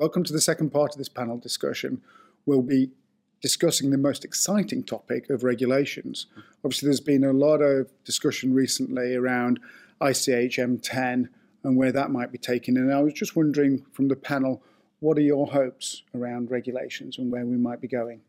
Welcome to the second part of this panel discussion. We'll be discussing the most exciting topic of regulations. Obviously, there's been a lot of discussion recently around ICH M10 and where that might be taken. And I was just wondering from the panel, what are your hopes around regulations and where we might be going?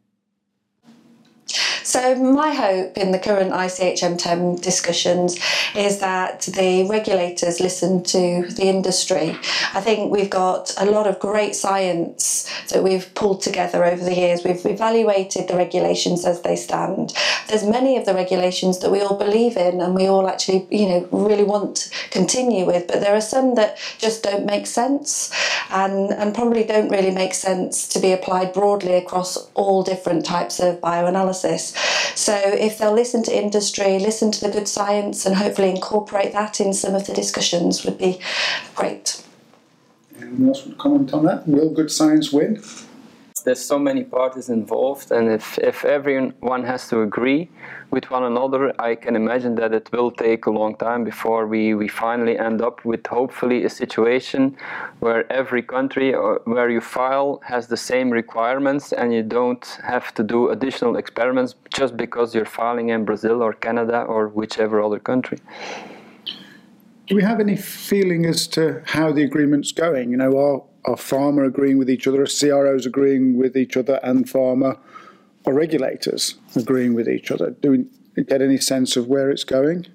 So my hope in the current ICHM10 discussions is that the regulators listen to the industry. I think we've got a lot of great science that we've pulled together over the years. We've evaluated the regulations as they stand. There's many of the regulations that we all believe in and we all actually, you know, really want to continue with, but there are some that just don't make sense and, and probably don't really make sense to be applied broadly across all different types of bioanalysis. So if they'll listen to industry, listen to the good science, and hopefully incorporate that in some of the discussions, would be great. Anyone else would comment on that? Will good science win? There's so many parties involved, and if, if everyone has to agree with one another, I can imagine that it will take a long time before we, we finally end up with hopefully a situation where every country or where you file has the same requirements and you don't have to do additional experiments just because you're filing in Brazil or Canada or whichever other country. Do we have any feeling as to how the agreement's going? You know, are are pharma agreeing with each other? CROs agreeing with each other and pharma? Are regulators agreeing with each other? Do we get any sense of where it's going?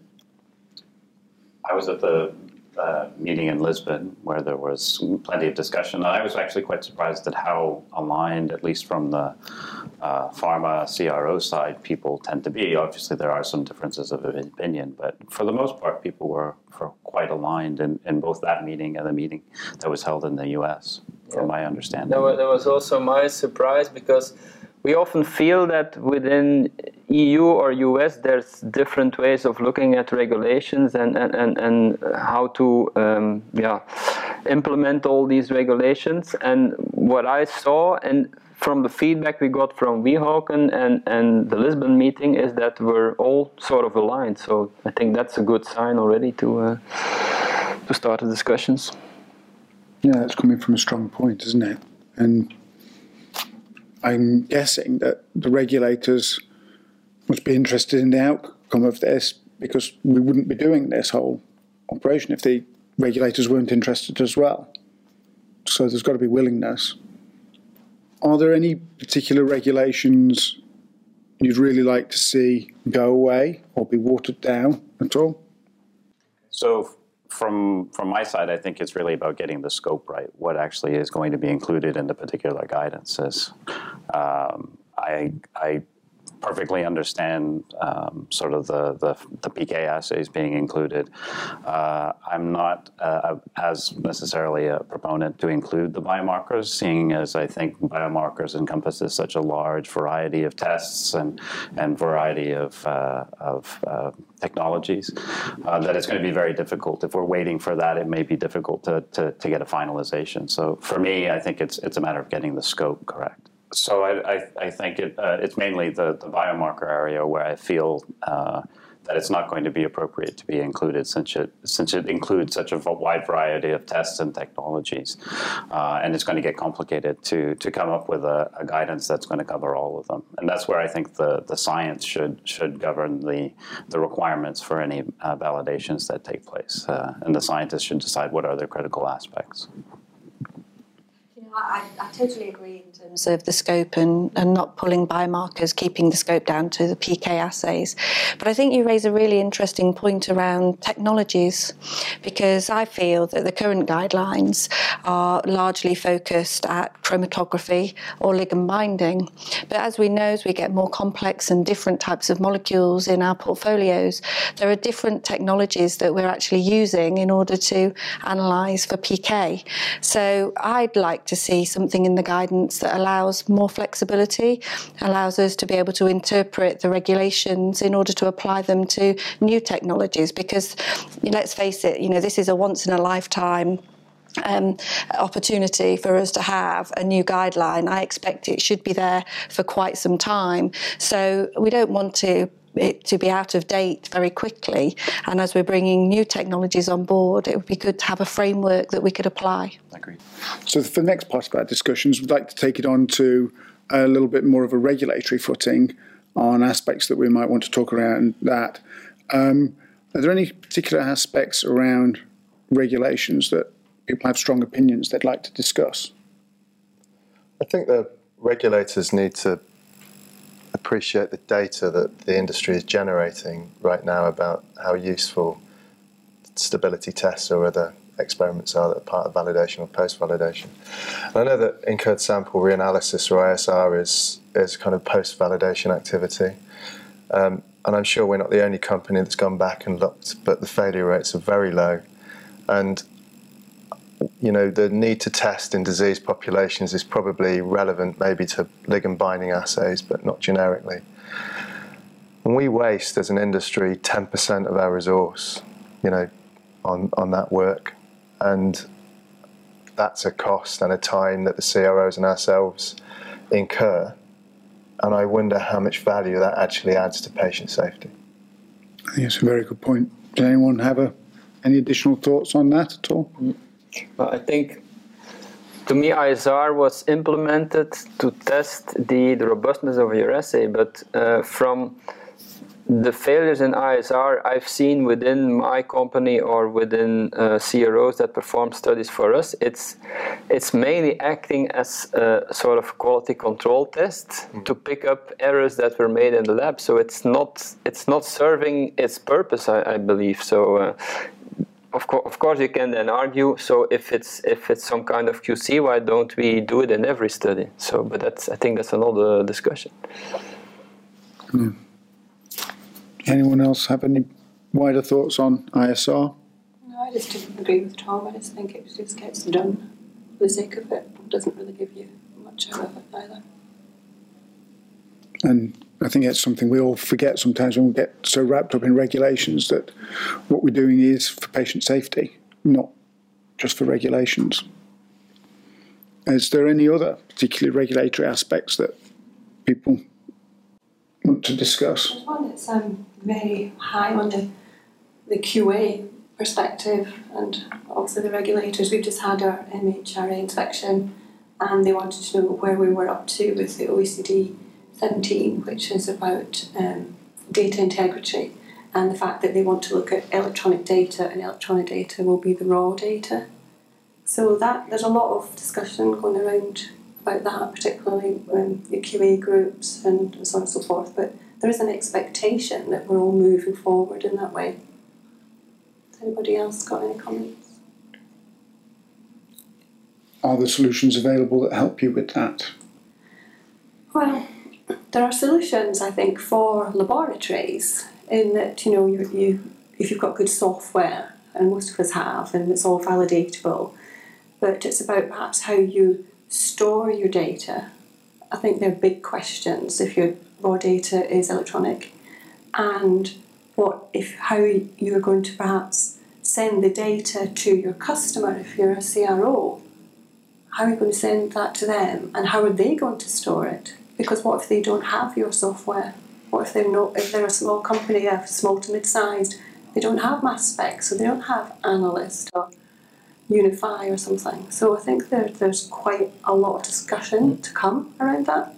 I was at the uh, meeting in Lisbon where there was plenty of discussion. And I was actually quite surprised at how aligned, at least from the uh, pharma CRO side, people tend to be. Obviously, there are some differences of opinion, but for the most part, people were, were quite aligned in, in both that meeting and the meeting that was held in the US, from yeah. my understanding. That was also my surprise because we often feel that within EU or US there's different ways of looking at regulations and, and, and, and how to um, yeah, implement all these regulations. And what I saw and from the feedback we got from Weehawken and, and the Lisbon meeting is that we're all sort of aligned. So I think that's a good sign already to, uh, to start the discussions. Yeah, that's coming from a strong point, isn't it? And I'm guessing that the regulators must be interested in the outcome of this because we wouldn't be doing this whole operation if the regulators weren't interested as well. So there's got to be willingness. Are there any particular regulations you'd really like to see go away or be watered down at all? So from from my side, I think it's really about getting the scope right. What actually is going to be included in the particular guidances. Um, I I perfectly understand um, sort of the, the, the, PK assays being included. Uh, I'm not uh, as necessarily a proponent to include the biomarkers, seeing as I think biomarkers encompasses such a large variety of tests and, and variety of, uh, of uh, technologies uh, that it's going to be very difficult. If we're waiting for that, it may be difficult to, to, to get a finalization. So for me, I think it's, it's a matter of getting the scope correct. So I, I, I think it, uh, it's mainly the, the biomarker area where I feel uh, that it's not going to be appropriate to be included since it, since it includes such a wide variety of tests and technologies. Uh, and it's going to get complicated to, to come up with a, a, guidance that's going to cover all of them. And that's where I think the, the science should, should govern the, the requirements for any uh, validations that take place. Uh, and the scientists should decide what are the critical aspects. I, I, totally agree in terms of the scope and, and not pulling biomarkers, keeping the scope down to the PK assays. But I think you raise a really interesting point around technologies because I feel that the current guidelines are largely focused at chromatography or ligand binding. But as we know, as we get more complex and different types of molecules in our portfolios, there are different technologies that we're actually using in order to analyse for PK. So I'd like to see something in the guidance that allows more flexibility, allows us to be able to interpret the regulations in order to apply them to new technologies. Because let's face it, you know, this is a once in a lifetime um, opportunity for us to have a new guideline. I expect it should be there for quite some time. So we don't want to it to be out of date very quickly. And as we're bringing new technologies on board, it would be good to have a framework that we could apply. Agreed. So for the next part of our discussions, we'd like to take it on to a little bit more of a regulatory footing on aspects that we might want to talk around that. Um, are there any particular aspects around regulations that people have strong opinions they'd like to discuss? I think the regulators need to appreciate the data that the industry is generating right now about how useful stability tests or other experiments are that are part of validation or post-validation. I know that incurred sample reanalysis or ISR is is kind of post-validation activity, um, and I'm sure we're not the only company that's gone back and looked, but the failure rates are very low, and you know the need to test in disease populations is probably relevant maybe to ligand binding assays, but not generically. And we waste as an industry 10% of our resource, you know, on, on that work and that's a cost and a time that the CROs and ourselves incur. And I wonder how much value that actually adds to patient safety. I think it's a very good point. Does anyone have a, any additional thoughts on that at all? Mm. Well, I think to me ISR was implemented to test the, the robustness of your assay, but uh, from the failures in ISR I've seen within my company or within uh, CROs that perform studies for us, it's it's mainly acting as a sort of quality control test mm. to pick up errors that were made in the lab. So it's not it's not serving its purpose, I, I believe. So. Uh, of, co of course, you can then argue. So, if it's if it's some kind of QC, why don't we do it in every study? So, but that's I think that's another discussion. Mm. Anyone else have any wider thoughts on ISR? No, I just didn't agree with Tom. I just think it just gets done for the sake of it. It doesn't really give you much out of it either. And I think that's something we all forget sometimes when we get so wrapped up in regulations that what we're doing is for patient safety, not just for regulations. Is there any other particularly regulatory aspects that people want to discuss? There's one that's um, very high on the, the QA perspective, and also the regulators. We've just had our MHRA inspection, and they wanted to know where we were up to with the OECD 17, which is about um, data integrity and the fact that they want to look at electronic data, and electronic data will be the raw data. So that there's a lot of discussion going around about that, particularly um, the QA groups and so on and so forth. But there is an expectation that we're all moving forward in that way. Has anybody else got any comments? Are there solutions available that help you with that? Well, there are solutions, I think, for laboratories in that you know you, you if you've got good software, and most of us have, and it's all validatable. But it's about perhaps how you store your data. I think they're big questions if your raw data is electronic, and what if how you're going to perhaps send the data to your customer if you're a CRO. How are you going to send that to them, and how are they going to store it? Because what if they don't have your software? What if they're not? If they're a small company, a small to mid-sized, they don't have mass spec, so they don't have analyst or UNIFI or something. So I think there, there's quite a lot of discussion mm. to come around that.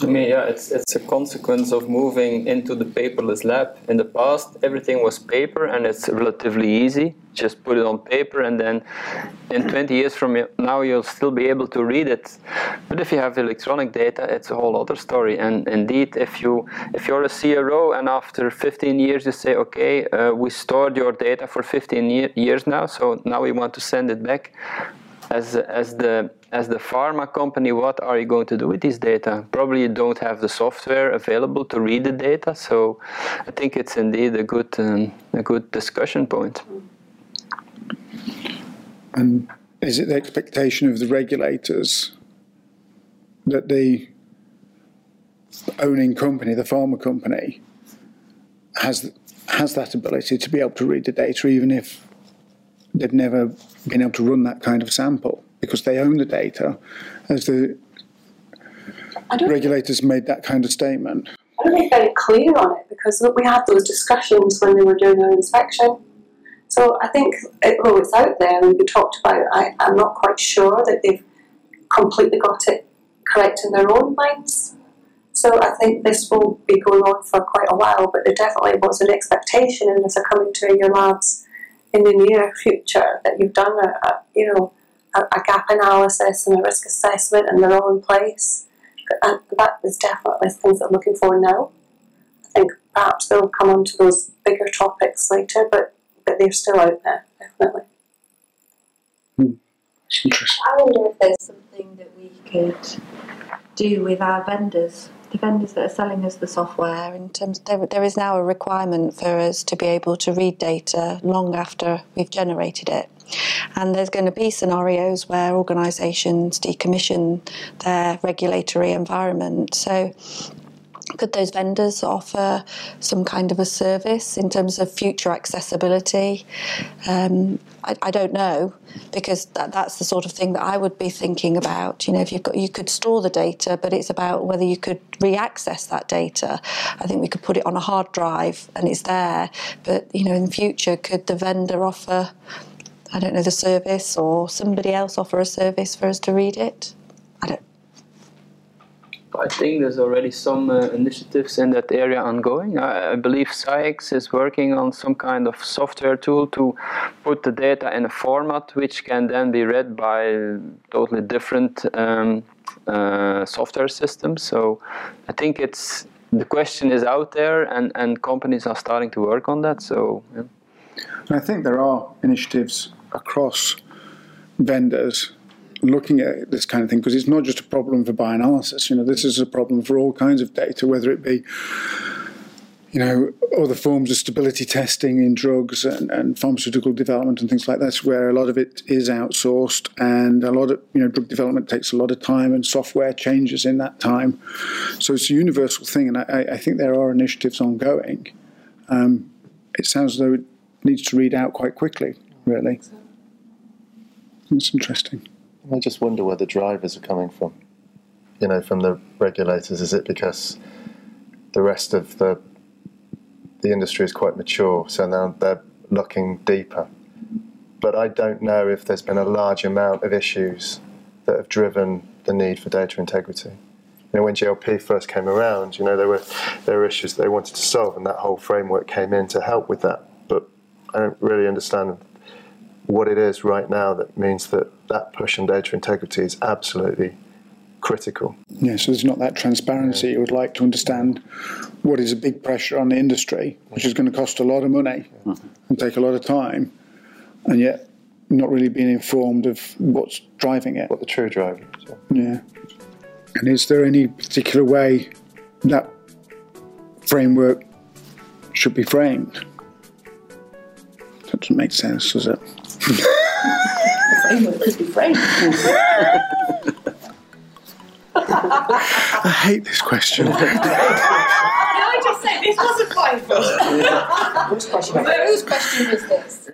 I mean, yeah, it's it's a consequence of moving into the paperless lab. In the past, everything was paper, and it's relatively easy. Just put it on paper, and then in 20 years from now, you'll still be able to read it. But if you have electronic data, it's a whole other story. And indeed, if you if you're a CRO, and after 15 years you say, okay, uh, we stored your data for 15 year, years now, so now we want to send it back as as the as the pharma company, what are you going to do with these data? Probably you don't have the software available to read the data. So I think it's indeed a good um, a good discussion point. And is it the expectation of the regulators that the owning company, the pharma company, has has that ability to be able to read the data, even if they've never been able to run that kind of sample because they own the data. As the regulators made that kind of statement. I don't think very clear on it because we had those discussions when they were doing our inspection. So I think, it, though it's out there and we talked about, I, I'm not quite sure that they've completely got it correct in their own minds. So I think this will be going on for quite a while, but there definitely was an expectation, and as a coming to your labs in the near future, that you've done a, a you know a, a, gap analysis and a risk assessment, and they're all in place. And that is definitely things that I'm looking for now. I think perhaps they'll come on to those bigger topics later, but but they're still out there, definitely. Hmm. Interesting. I wonder if there's something that we could do with our vendors the vendors that are selling us the software in terms there, there is now a requirement for us to be able to read data long after we've generated it. And there's going to be scenarios where organisations decommission their regulatory environment. So could those vendors offer some kind of a service in terms of future accessibility? Um, I, I, don't know because that, that's the sort of thing that I would be thinking about. You know, if you've got you could store the data, but it's about whether you could re-access that data. I think we could put it on a hard drive and it's there. But you know, in the future, could the vendor offer? I don't know the service or somebody else offer a service for us to read it. I think there's already some uh, initiatives in that area ongoing. I, I, believe SCIEX is working on some kind of software tool to put the data in a format which can then be read by totally different um, uh, software systems. So I think it's the question is out there, and, and companies are starting to work on that. So yeah. I think there are initiatives across vendors looking at this kind of thing because it's not just a problem for bioanalysis. You know, this is a problem for all kinds of data, whether it be you know, other forms of stability testing in drugs and, and, pharmaceutical development and things like that, where a lot of it is outsourced, and a lot of you know, drug development takes a lot of time, and software changes in that time. So it's a universal thing, and I, I think there are initiatives ongoing. Um, it sounds as though it needs to read out quite quickly. Really, it's interesting. I just wonder where the drivers are coming from. You know, from the regulators. Is it because the rest of the the industry is quite mature, so now they're looking deeper? But I don't know if there's been a large amount of issues that have driven the need for data integrity. You know, when GLP first came around, you know, there were there were issues they wanted to solve, and that whole framework came in to help with that. But I don't really understand what it is right now that means that that push on data integrity is absolutely critical. Yeah, so there's not that transparency. Yeah. You would like to understand what is a big pressure on the industry, which is going to cost a lot of money mm-hmm. and take a lot of time, and yet not really being informed of what's driving it. What the true driver is. Yeah. yeah. And is there any particular way that framework should be framed? That doesn't make sense, does it? Framework could be framed. I hate this question. Can I just say this wasn't my question? Whose question? Whose question was this?